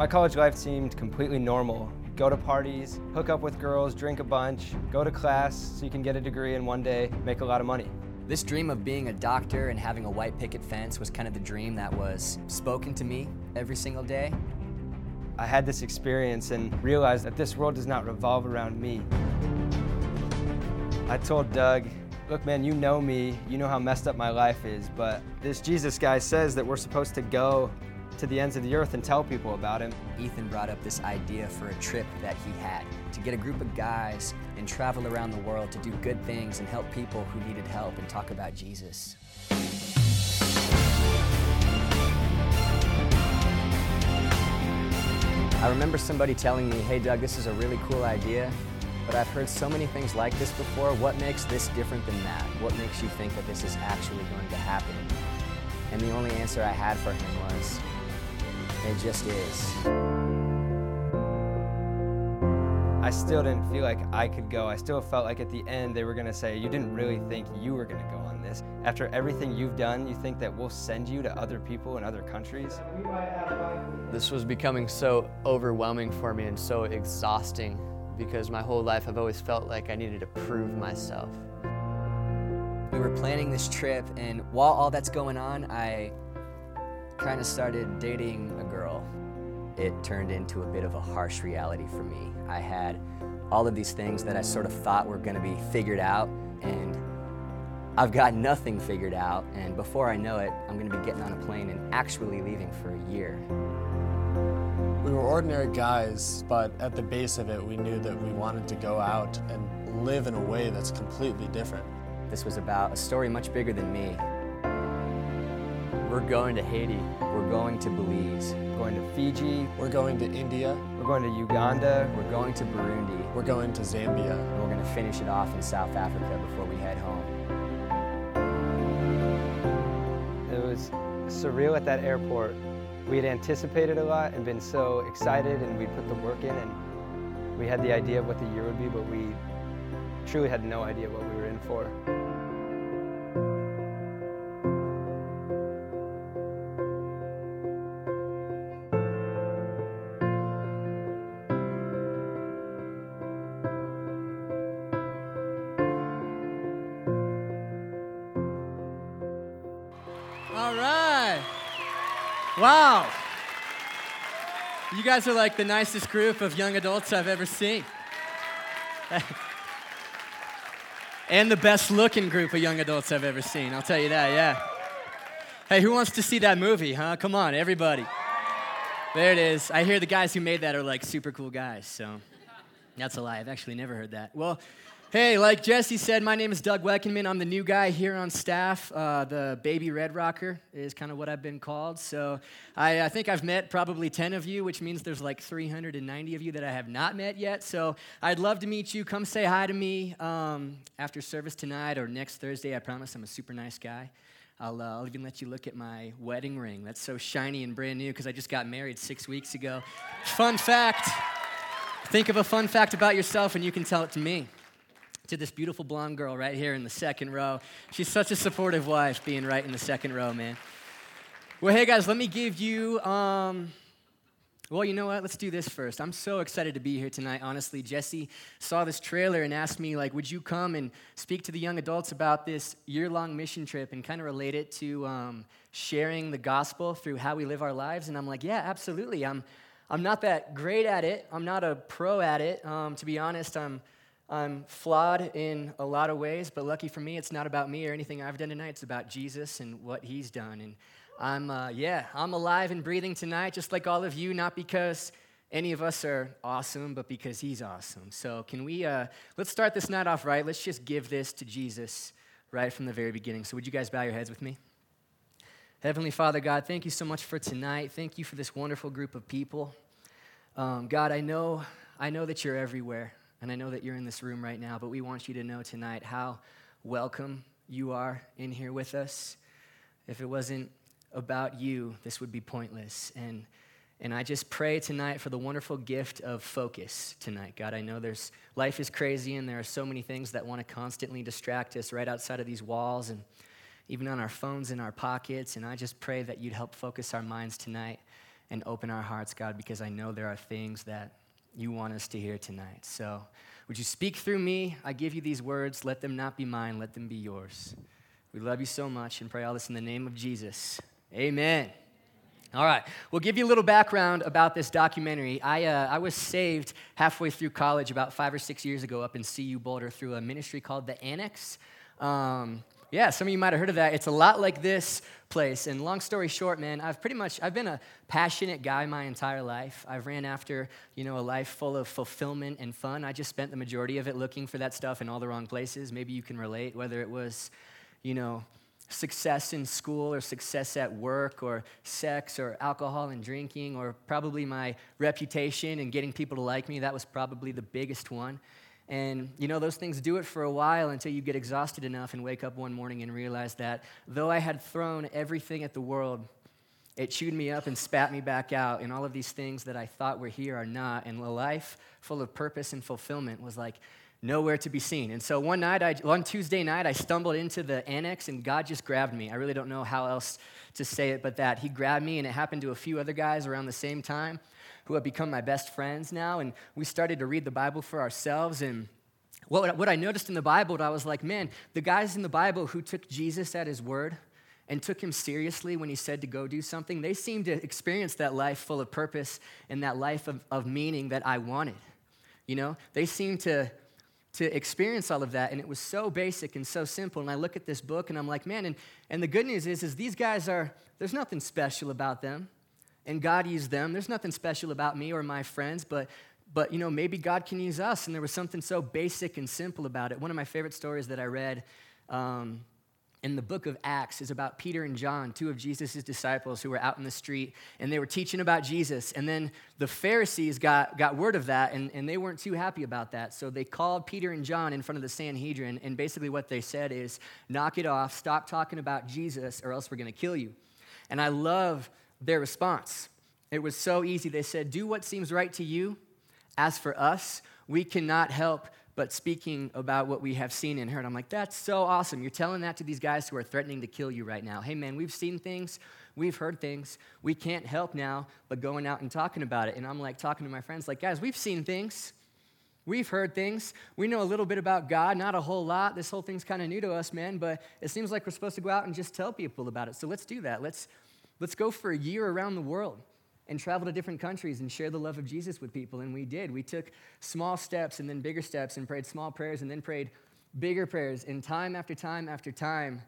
My college life seemed completely normal. Go to parties, hook up with girls, drink a bunch, go to class so you can get a degree and one day make a lot of money. This dream of being a doctor and having a white picket fence was kind of the dream that was spoken to me every single day. I had this experience and realized that this world does not revolve around me. I told Doug, look, man, you know me, you know how messed up my life is, but this Jesus guy says that we're supposed to go to the ends of the earth and tell people about him. Ethan brought up this idea for a trip that he had to get a group of guys and travel around the world to do good things and help people who needed help and talk about Jesus. I remember somebody telling me, hey, Doug, this is a really cool idea, but I've heard so many things like this before. What makes this different than that? What makes you think that this is actually going to happen? And the only answer I had for him was, it just is. I still didn't feel like I could go. I still felt like at the end they were going to say, You didn't really think you were going to go on this. After everything you've done, you think that we'll send you to other people in other countries? This was becoming so overwhelming for me and so exhausting because my whole life I've always felt like I needed to prove myself. We were planning this trip, and while all that's going on, I kind of started dating a girl. It turned into a bit of a harsh reality for me. I had all of these things that I sort of thought were going to be figured out, and I've got nothing figured out. And before I know it, I'm going to be getting on a plane and actually leaving for a year. We were ordinary guys, but at the base of it, we knew that we wanted to go out and live in a way that's completely different. This was about a story much bigger than me. We're going to Haiti. We're going to Belize. We're going to Fiji. We're going to India. We're going to Uganda. We're going to Burundi. We're going to Zambia. And we're going to finish it off in South Africa before we head home. It was surreal at that airport. We had anticipated a lot and been so excited, and we put the work in, and we had the idea of what the year would be, but we truly had no idea what we were in for. Guys are like the nicest group of young adults I've ever seen. and the best looking group of young adults I've ever seen. I'll tell you that, yeah. Hey, who wants to see that movie, huh? Come on, everybody. There it is. I hear the guys who made that are like super cool guys, so that's a lie. I've actually never heard that. Well, Hey, like Jesse said, my name is Doug Weckenman. I'm the new guy here on staff. Uh, the baby red rocker is kind of what I've been called. So I, I, think I've met probably 10 of you, which means there's like 390 of you that I have not met yet. So I'd love to meet you. Come say hi to me um, after service tonight or next Thursday. I promise I'm a super nice guy. I'll, uh, I'll even let you look at my wedding ring. That's so shiny and brand new because I just got married six weeks ago. Fun fact. Think of a fun fact about yourself and you can tell it to me to this beautiful blonde girl right here in the second row. She's such a supportive wife being right in the second row, man. Well, hey guys, let me give you. Um, well, you know what? Let's do this first. I'm so excited to be here tonight. Honestly, Jesse saw this trailer and asked me, like, would you come and speak to the young adults about this year-long mission trip and kind of relate it to um, sharing the gospel through how we live our lives? And I'm like, yeah, absolutely. I'm, I'm not that great at it. I'm not a pro at it. Um, to be honest, I'm I'm flawed in a lot of ways, but lucky for me, it's not about me or anything I've done tonight. It's about Jesus and what He's done. And I'm, uh, yeah, I'm alive and breathing tonight, just like all of you, not because any of us are awesome, but because He's awesome. So, can we, uh, let's start this night off right. Let's just give this to Jesus right from the very beginning. So, would you guys bow your heads with me? Heavenly Father, God, thank you so much for tonight. Thank you for this wonderful group of people. Um, God, I know, I know that you're everywhere. And I know that you're in this room right now, but we want you to know tonight how welcome you are in here with us. If it wasn't about you, this would be pointless. And and I just pray tonight for the wonderful gift of focus tonight. God, I know there's life is crazy and there are so many things that want to constantly distract us right outside of these walls and even on our phones in our pockets. And I just pray that you'd help focus our minds tonight and open our hearts, God, because I know there are things that you want us to hear tonight. So, would you speak through me? I give you these words. Let them not be mine, let them be yours. We love you so much and pray all this in the name of Jesus. Amen. All right, we'll give you a little background about this documentary. I, uh, I was saved halfway through college about five or six years ago up in CU Boulder through a ministry called The Annex. Um, yeah, some of you might have heard of that. It's a lot like this place. And long story short, man, I've pretty much I've been a passionate guy my entire life. I've ran after, you know, a life full of fulfillment and fun. I just spent the majority of it looking for that stuff in all the wrong places. Maybe you can relate, whether it was, you know, success in school or success at work or sex or alcohol and drinking or probably my reputation and getting people to like me. That was probably the biggest one. And you know, those things do it for a while until you get exhausted enough and wake up one morning and realize that though I had thrown everything at the world, it chewed me up and spat me back out. And all of these things that I thought were here are not. And a life full of purpose and fulfillment was like nowhere to be seen. And so one night, I, one Tuesday night, I stumbled into the annex and God just grabbed me. I really don't know how else to say it but that. He grabbed me, and it happened to a few other guys around the same time who have become my best friends now. And we started to read the Bible for ourselves. And what, what I noticed in the Bible, I was like, man, the guys in the Bible who took Jesus at his word and took him seriously when he said to go do something, they seemed to experience that life full of purpose and that life of, of meaning that I wanted. You know, they seemed to to experience all of that and it was so basic and so simple and i look at this book and i'm like man and, and the good news is is these guys are there's nothing special about them and God used them. There's nothing special about me or my friends, but but you know maybe God can use us. And there was something so basic and simple about it. One of my favorite stories that I read. Um, in the book of Acts is about Peter and John, two of Jesus' disciples who were out in the street and they were teaching about Jesus. And then the Pharisees got, got word of that and, and they weren't too happy about that. So they called Peter and John in front of the Sanhedrin. And basically, what they said is, knock it off, stop talking about Jesus, or else we're going to kill you. And I love their response. It was so easy. They said, Do what seems right to you. As for us, we cannot help but speaking about what we have seen and heard. I'm like, That's so awesome. You're telling that to these guys who are threatening to kill you right now. Hey, man, we've seen things, we've heard things. We can't help now but going out and talking about it. And I'm like, talking to my friends, like, Guys, we've seen things. We've heard things. We know a little bit about God, not a whole lot. This whole thing's kind of new to us, man, but it seems like we're supposed to go out and just tell people about it. So let's do that. Let's Let's go for a year around the world and travel to different countries and share the love of Jesus with people. And we did. We took small steps and then bigger steps and prayed small prayers and then prayed bigger prayers. And time after time after time,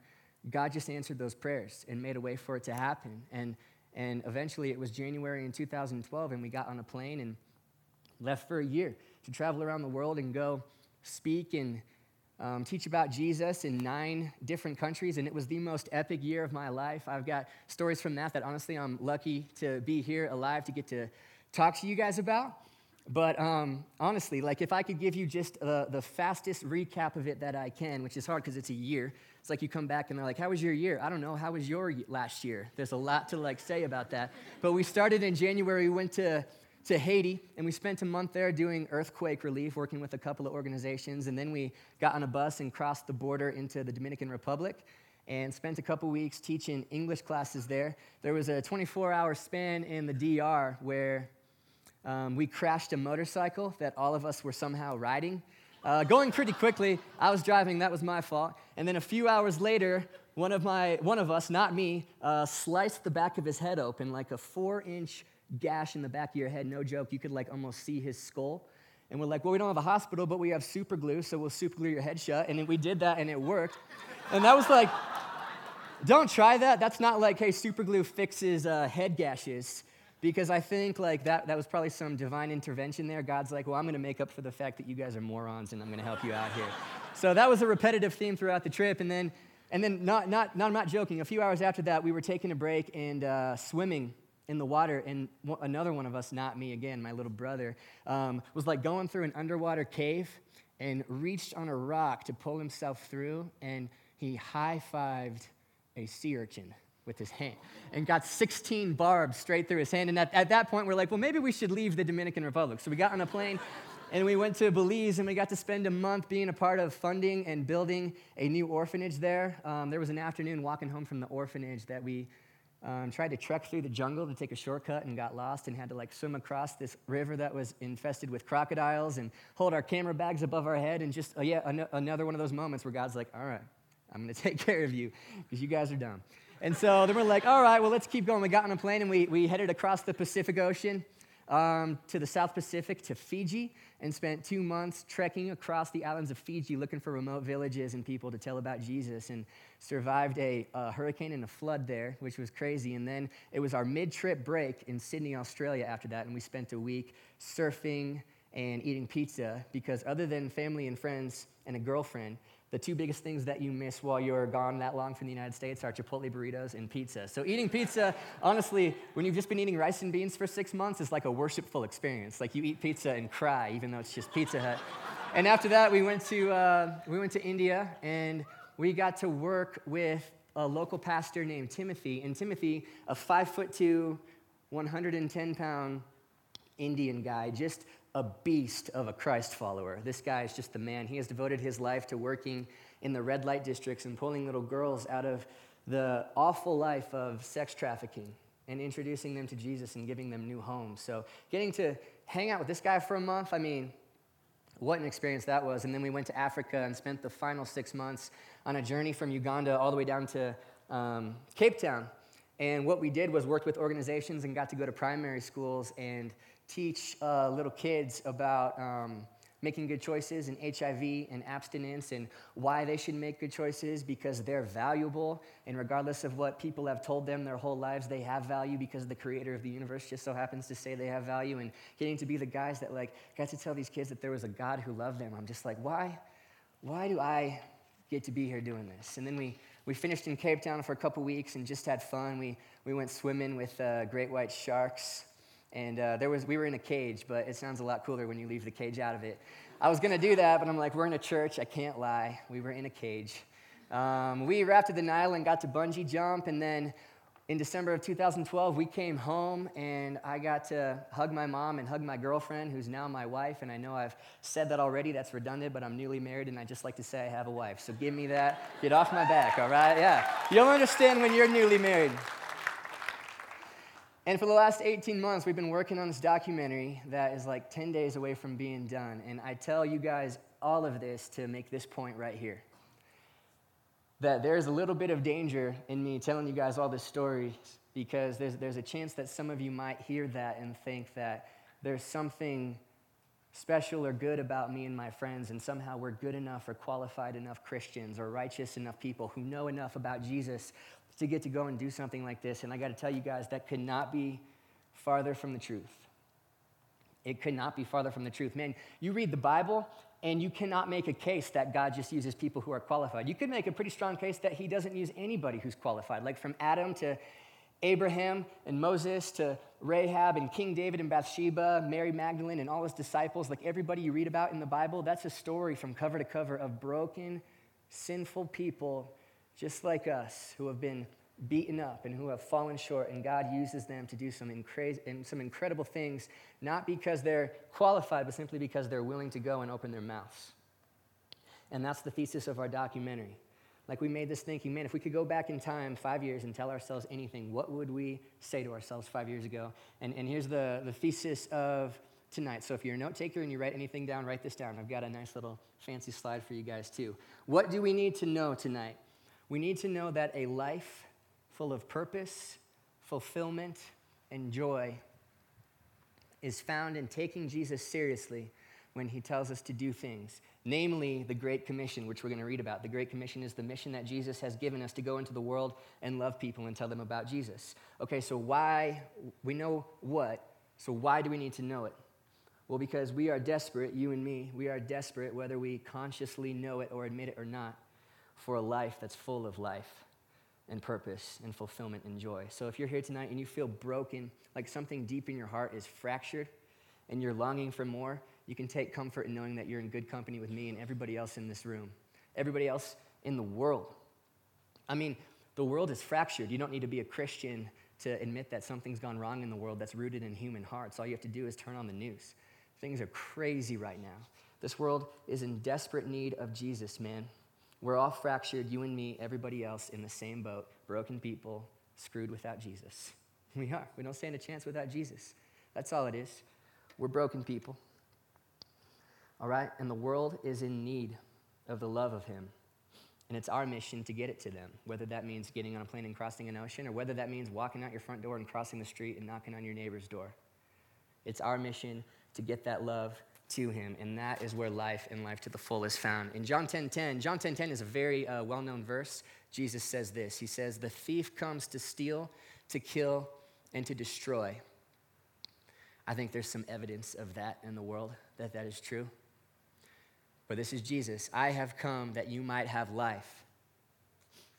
God just answered those prayers and made a way for it to happen. And, and eventually it was January in 2012, and we got on a plane and left for a year to travel around the world and go speak and um, teach about Jesus in nine different countries, and it was the most epic year of my life. I've got stories from that that honestly I'm lucky to be here alive to get to talk to you guys about. But um, honestly, like if I could give you just uh, the fastest recap of it that I can, which is hard because it's a year. It's like you come back and they're like, "How was your year?" I don't know. How was your last year? There's a lot to like say about that. But we started in January. We went to to Haiti, and we spent a month there doing earthquake relief, working with a couple of organizations. And then we got on a bus and crossed the border into the Dominican Republic and spent a couple weeks teaching English classes there. There was a 24 hour span in the DR where um, we crashed a motorcycle that all of us were somehow riding. Uh, going pretty quickly, I was driving, that was my fault. And then a few hours later, one of, my, one of us, not me, uh, sliced the back of his head open like a four inch gash in the back of your head, no joke. You could like almost see his skull. And we're like, well, we don't have a hospital, but we have super glue, so we'll super glue your head shut. And then we did that and it worked. And that was like, don't try that. That's not like, hey, super glue fixes uh, head gashes. Because I think like that, that was probably some divine intervention there. God's like, well, I'm going to make up for the fact that you guys are morons and I'm going to help you out here. so that was a repetitive theme throughout the trip. And then, and then not, not, not, I'm not joking, a few hours after that, we were taking a break and uh, swimming in the water, and another one of us, not me again, my little brother, um, was like going through an underwater cave and reached on a rock to pull himself through, and he high fived a sea urchin with his hand and got 16 barbs straight through his hand. And at, at that point, we're like, well, maybe we should leave the Dominican Republic. So we got on a plane and we went to Belize and we got to spend a month being a part of funding and building a new orphanage there. Um, there was an afternoon walking home from the orphanage that we um, tried to trek through the jungle to take a shortcut and got lost and had to like swim across this river that was infested with crocodiles and hold our camera bags above our head and just, uh, yeah, an- another one of those moments where God's like, all right, I'm going to take care of you because you guys are dumb. And so then we're like, all right, well, let's keep going. We got on a plane and we, we headed across the Pacific Ocean um, to the South Pacific to Fiji and spent two months trekking across the islands of Fiji looking for remote villages and people to tell about Jesus and survived a, a hurricane and a flood there, which was crazy. And then it was our mid trip break in Sydney, Australia after that, and we spent a week surfing and eating pizza because, other than family and friends and a girlfriend, the two biggest things that you miss while you're gone that long from the United States are Chipotle burritos and pizza. So, eating pizza, honestly, when you've just been eating rice and beans for six months, is like a worshipful experience. Like you eat pizza and cry, even though it's just Pizza Hut. and after that, we went to, uh, we went to India and we got to work with a local pastor named Timothy. And Timothy, a five foot two, 110 pound Indian guy, just a beast of a Christ follower. This guy is just the man. He has devoted his life to working in the red light districts and pulling little girls out of the awful life of sex trafficking and introducing them to Jesus and giving them new homes. So, getting to hang out with this guy for a month, I mean, what an experience that was. And then we went to Africa and spent the final six months on a journey from Uganda all the way down to um, Cape Town. And what we did was worked with organizations and got to go to primary schools and teach uh, little kids about um, making good choices and HIV and abstinence and why they should make good choices because they're valuable. And regardless of what people have told them their whole lives, they have value because the creator of the universe just so happens to say they have value. And getting to be the guys that like got to tell these kids that there was a God who loved them. I'm just like, why? Why do I get to be here doing this? And then we we finished in Cape Town for a couple weeks and just had fun. We, we went swimming with uh, great white sharks. And uh, there was, we were in a cage, but it sounds a lot cooler when you leave the cage out of it. I was to do that, but I'm like, we're in a church. I can't lie. We were in a cage. Um, we rafted the Nile and got to bungee jump. And then in December of 2012, we came home and I got to hug my mom and hug my girlfriend, who's now my wife. And I know I've said that already, that's redundant, but I'm newly married and I just like to say I have a wife. So give me that. Get off my back, all right? Yeah. You'll understand when you're newly married. And for the last 18 months, we've been working on this documentary that is like 10 days away from being done. And I tell you guys all of this to make this point right here that there's a little bit of danger in me telling you guys all this story because there's, there's a chance that some of you might hear that and think that there's something special or good about me and my friends, and somehow we're good enough or qualified enough Christians or righteous enough people who know enough about Jesus to get to go and do something like this. And I got to tell you guys, that could not be farther from the truth. It could not be farther from the truth. Man, you read the Bible, and you cannot make a case that God just uses people who are qualified. You could make a pretty strong case that He doesn't use anybody who's qualified. Like from Adam to Abraham and Moses to Rahab and King David and Bathsheba, Mary Magdalene and all his disciples, like everybody you read about in the Bible, that's a story from cover to cover of broken, sinful people just like us who have been beaten up and who have fallen short, and God uses them to do some, incra- some incredible things, not because they're qualified, but simply because they're willing to go and open their mouths. And that's the thesis of our documentary. Like we made this thinking, man, if we could go back in time five years and tell ourselves anything, what would we say to ourselves five years ago? And, and here's the, the thesis of tonight. So if you're a note taker and you write anything down, write this down. I've got a nice little fancy slide for you guys too. What do we need to know tonight? We need to know that a life full of purpose, fulfillment, and joy is found in taking Jesus seriously when he tells us to do things, namely the Great Commission, which we're going to read about. The Great Commission is the mission that Jesus has given us to go into the world and love people and tell them about Jesus. Okay, so why? We know what, so why do we need to know it? Well, because we are desperate, you and me, we are desperate whether we consciously know it or admit it or not for a life that's full of life and purpose and fulfillment and joy. So if you're here tonight and you feel broken, like something deep in your heart is fractured and you're longing for more, you can take comfort in knowing that you're in good company with me and everybody else in this room, everybody else in the world. I mean, the world is fractured. You don't need to be a Christian to admit that something's gone wrong in the world that's rooted in human hearts. All you have to do is turn on the news. Things are crazy right now. This world is in desperate need of Jesus, man. We're all fractured, you and me, everybody else, in the same boat broken people, screwed without Jesus. We are. We don't stand a chance without Jesus. That's all it is. We're broken people. All right? And the world is in need of the love of Him. And it's our mission to get it to them, whether that means getting on a plane and crossing an ocean, or whether that means walking out your front door and crossing the street and knocking on your neighbor's door. It's our mission to get that love to him, and that is where life and life to the full is found. In John 10:10, 10, 10, John 10:10 10, is a very uh, well-known verse. Jesus says this. He says, "The thief comes to steal, to kill, and to destroy." I think there's some evidence of that in the world that that is true. But this is Jesus. I have come that you might have life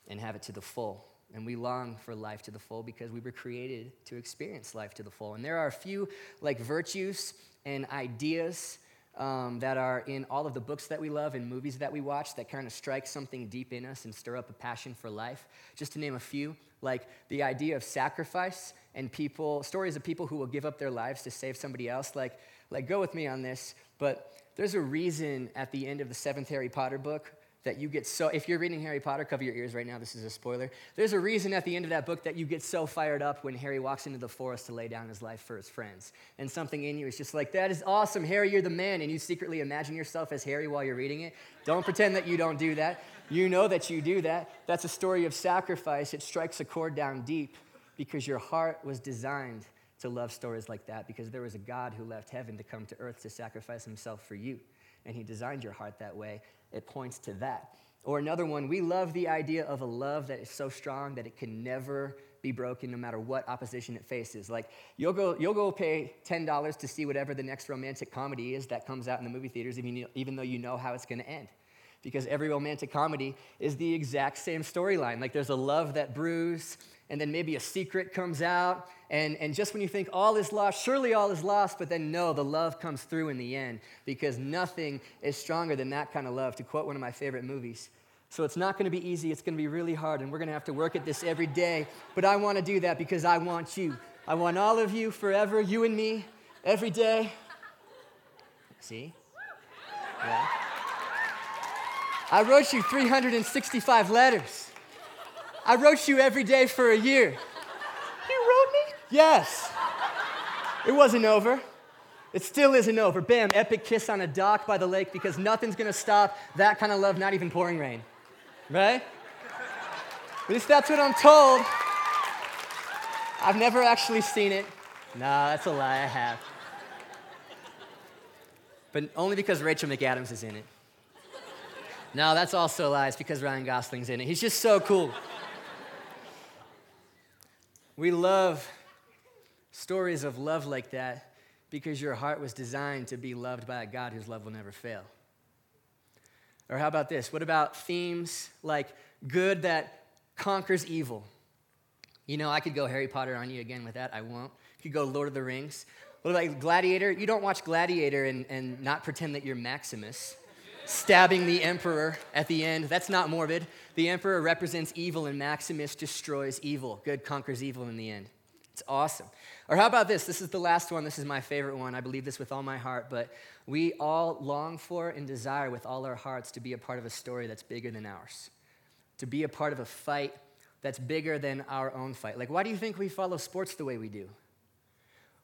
and have it to the full. And we long for life to the full because we were created to experience life to the full. And there are a few like virtues and ideas um, that are in all of the books that we love and movies that we watch that kind of strike something deep in us and stir up a passion for life. Just to name a few, like the idea of sacrifice and people, stories of people who will give up their lives to save somebody else. Like, like go with me on this, but there's a reason at the end of the seventh Harry Potter book that you get so, if you're reading Harry Potter, cover your ears right now, this is a spoiler. There's a reason at the end of that book that you get so fired up when Harry walks into the forest to lay down his life for his friends. And something in you is just like, that is awesome, Harry, you're the man. And you secretly imagine yourself as Harry while you're reading it. Don't pretend that you don't do that. You know that you do that. That's a story of sacrifice. It strikes a chord down deep because your heart was designed to love stories like that because there was a God who left heaven to come to earth to sacrifice himself for you. And he designed your heart that way it points to that. Or another one, we love the idea of a love that is so strong that it can never be broken no matter what opposition it faces. Like you'll go, you'll go pay $10 to see whatever the next romantic comedy is that comes out in the movie theaters, even, even though you know how it's going to end. Because every romantic comedy is the exact same storyline. Like there's a love that brews, and then maybe a secret comes out, and, and just when you think all is lost, surely all is lost, but then no, the love comes through in the end because nothing is stronger than that kind of love, to quote one of my favorite movies. So it's not going to be easy, it's going to be really hard, and we're going to have to work at this every day. But I want to do that because I want you. I want all of you forever, you and me, every day. See? Yeah. I wrote you 365 letters. I wrote you every day for a year. You wrote me? Yes. It wasn't over. It still isn't over. Bam, epic kiss on a dock by the lake because nothing's gonna stop that kind of love, not even pouring rain. Right? At least that's what I'm told. I've never actually seen it. Nah, that's a lie, I have. But only because Rachel McAdams is in it. No, that's also lies because Ryan Gosling's in it. He's just so cool. We love stories of love like that because your heart was designed to be loved by a God whose love will never fail. Or how about this? What about themes like good that conquers evil? You know, I could go Harry Potter on you again with that. I won't. You could go Lord of the Rings. What about Gladiator? You don't watch Gladiator and, and not pretend that you're Maximus stabbing the emperor at the end. That's not morbid. The emperor represents evil, and Maximus destroys evil. Good conquers evil in the end. It's awesome. Or how about this? This is the last one. This is my favorite one. I believe this with all my heart, but we all long for and desire with all our hearts to be a part of a story that's bigger than ours, to be a part of a fight that's bigger than our own fight. Like, why do you think we follow sports the way we do?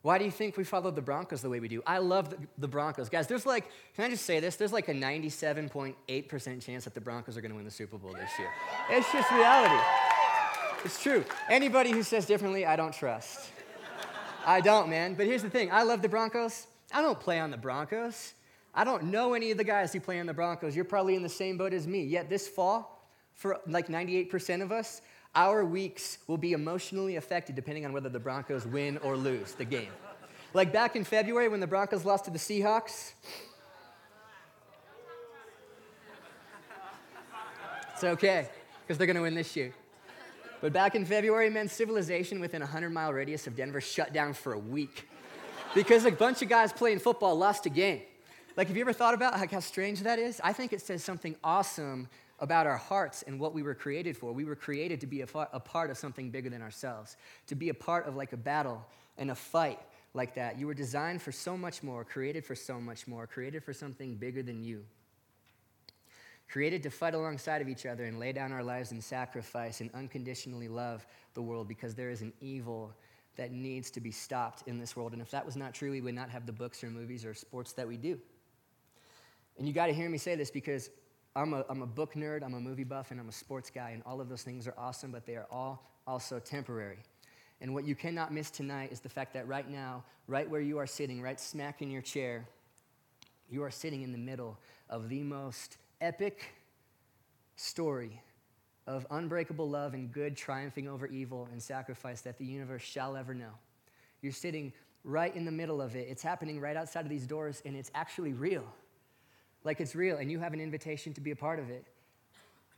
Why do you think we follow the Broncos the way we do? I love the, Broncos. Guys, there's like, can I just say this? There's like a 97.8% chance that the Broncos are going to win the Super Bowl this year. It's just reality. It's true. Anybody who says differently, I don't trust. I don't, man. But here's the thing I love the Broncos. I don't play on the Broncos. I don't know any of the guys who play on the Broncos. You're probably in the same boat as me. Yet this fall, for like 98% of us, our weeks will be emotionally affected depending on whether the Broncos win or lose the game. Like back in February when the Broncos lost to the Seahawks. It's okay, because they're going to win this year. But back in February, man, civilization within a 100 mile radius of Denver shut down for a week because a bunch of guys playing football lost a game. Like, have you ever thought about like, how strange that is? I think it says something awesome about our hearts and what we were created for. We were created to be a, a part of something bigger than ourselves, to be a part of like a battle and a fight like that. You were designed for so much more, created for so much more, created for something bigger than you. created to fight alongside of each other and lay down our lives in sacrifice and unconditionally love the world because there is an evil that needs to be stopped in this world. And if that was not true, we would not have the books or movies or sports that we do. And you got to hear me say this because I'm a, I'm a book nerd, I'm a movie buff, and I'm a sports guy, and all of those things are awesome, but they are all also temporary. And what you cannot miss tonight is the fact that right now, right where you are sitting, right smack in your chair, you are sitting in the middle of the most epic story of unbreakable love and good triumphing over evil and sacrifice that the universe shall ever know. You're sitting right in the middle of it. It's happening right outside of these doors, and it's actually real. Like it's real, and you have an invitation to be a part of it.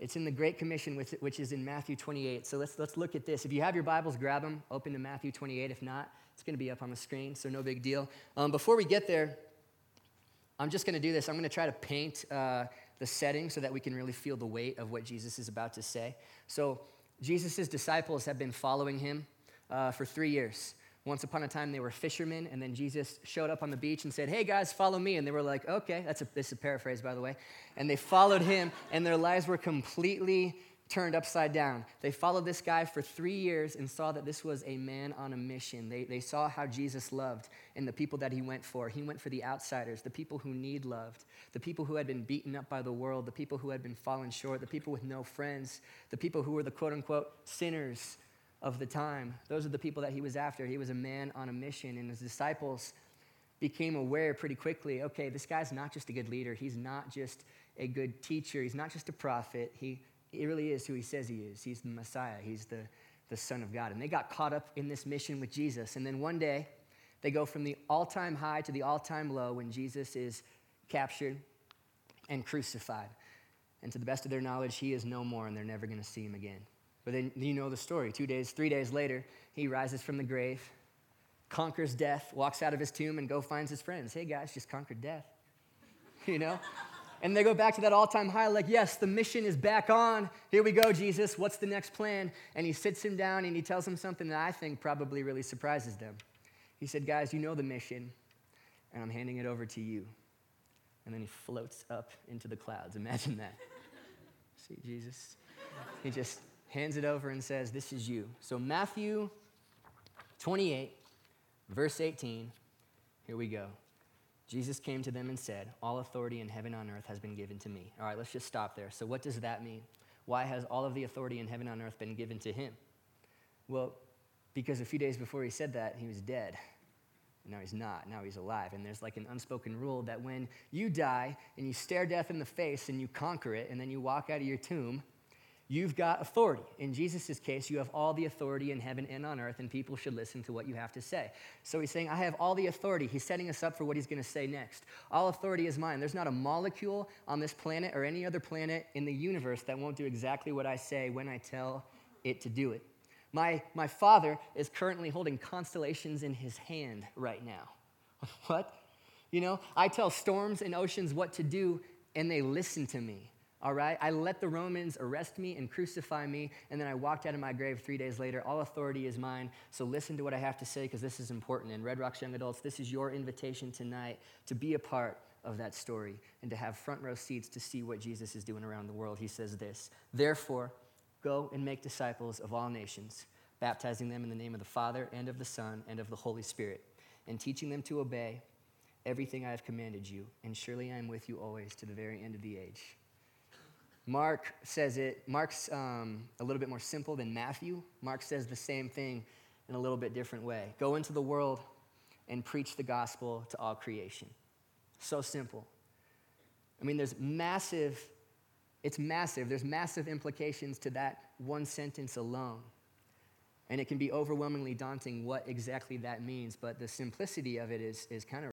It's in the Great Commission, which, is in Matthew 28. So let's, let's look at this. If you have your Bibles, grab them, open to Matthew 28. If not, it's going to be up on the screen, so no big deal. Um, before we get there, I'm just going to do this. I'm going to try to paint uh, the setting so that we can really feel the weight of what Jesus is about to say. So, Jesus' disciples have been following him uh, for three years. Once upon a time, they were fishermen, and then Jesus showed up on the beach and said, Hey guys, follow me. And they were like, Okay, that's a, this is a paraphrase, by the way. And they followed him, and their lives were completely turned upside down. They followed this guy for three years and saw that this was a man on a mission. They, they saw how Jesus loved and the people that he went for. He went for the outsiders, the people who need loved, the people who had been beaten up by the world, the people who had been fallen short, the people with no friends, the people who were the quote unquote sinners of the time. Those are the people that he was after. He was a man on a mission, and his disciples became aware pretty quickly okay, this guy's not just a good leader, he's not just a good teacher, he's not just a prophet. He, he really is who he says he is. He's the Messiah, he's the, the Son of God. And they got caught up in this mission with Jesus. And then one day, they go from the all time high to the all time low when Jesus is captured and crucified. And to the best of their knowledge, he is no more, and they're never going to see him again. But then you know the story. Two days, three days later, he rises from the grave, conquers death, walks out of his tomb, and go finds his friends. Hey guys, just conquered death. You know? And they go back to that all time high, like, yes, the mission is back on. Here we go, Jesus. What's the next plan? And he sits him down and he tells him something that I think probably really surprises them. He said, Guys, you know the mission, and I'm handing it over to you. And then he floats up into the clouds. Imagine that. See, Jesus? He just hands it over and says, This is you. So, Matthew 28, verse 18, here we go. Jesus came to them and said, All authority in heaven and on earth has been given to me. All right, let's just stop there. So, what does that mean? Why has all of the authority in heaven and on earth been given to him? Well, because a few days before he said that, he was dead. Now he's not. Now he's alive. And there's like an unspoken rule that when you die and you stare death in the face and you conquer it, and then you walk out of your tomb, You've got authority. In Jesus' case, you have all the authority in heaven and on earth, and people should listen to what you have to say. So he's saying, I have all the authority. He's setting us up for what he's going to say next. All authority is mine. There's not a molecule on this planet or any other planet in the universe that won't do exactly what I say when I tell it to do it. My, my father is currently holding constellations in his hand right now. what? You know, I tell storms and oceans what to do, and they listen to me all right? I let the Romans arrest me and crucify me, and then I walked out of my grave three days later. All authority is mine, so listen to what I have to say because this is important. And Red Rocks Young Adults, this is your invitation tonight to be a part of that story and to have front row seats to see what Jesus is doing around the world. He says this Therefore, go and make disciples of all nations, baptizing them in the name of the Father and of the Son and of the Holy Spirit, and teaching them to obey everything I have commanded you. And surely I am with you always to the very end of the age. Mark says it, Mark's um, a little bit more simple than Matthew. Mark says the same thing in a little bit different way. Go into the world and preach the gospel to all creation. So simple. I mean, there's massive, it's massive. There's massive implications to that one sentence alone. And it can be overwhelmingly daunting what exactly that means, but the simplicity of it is, is kind of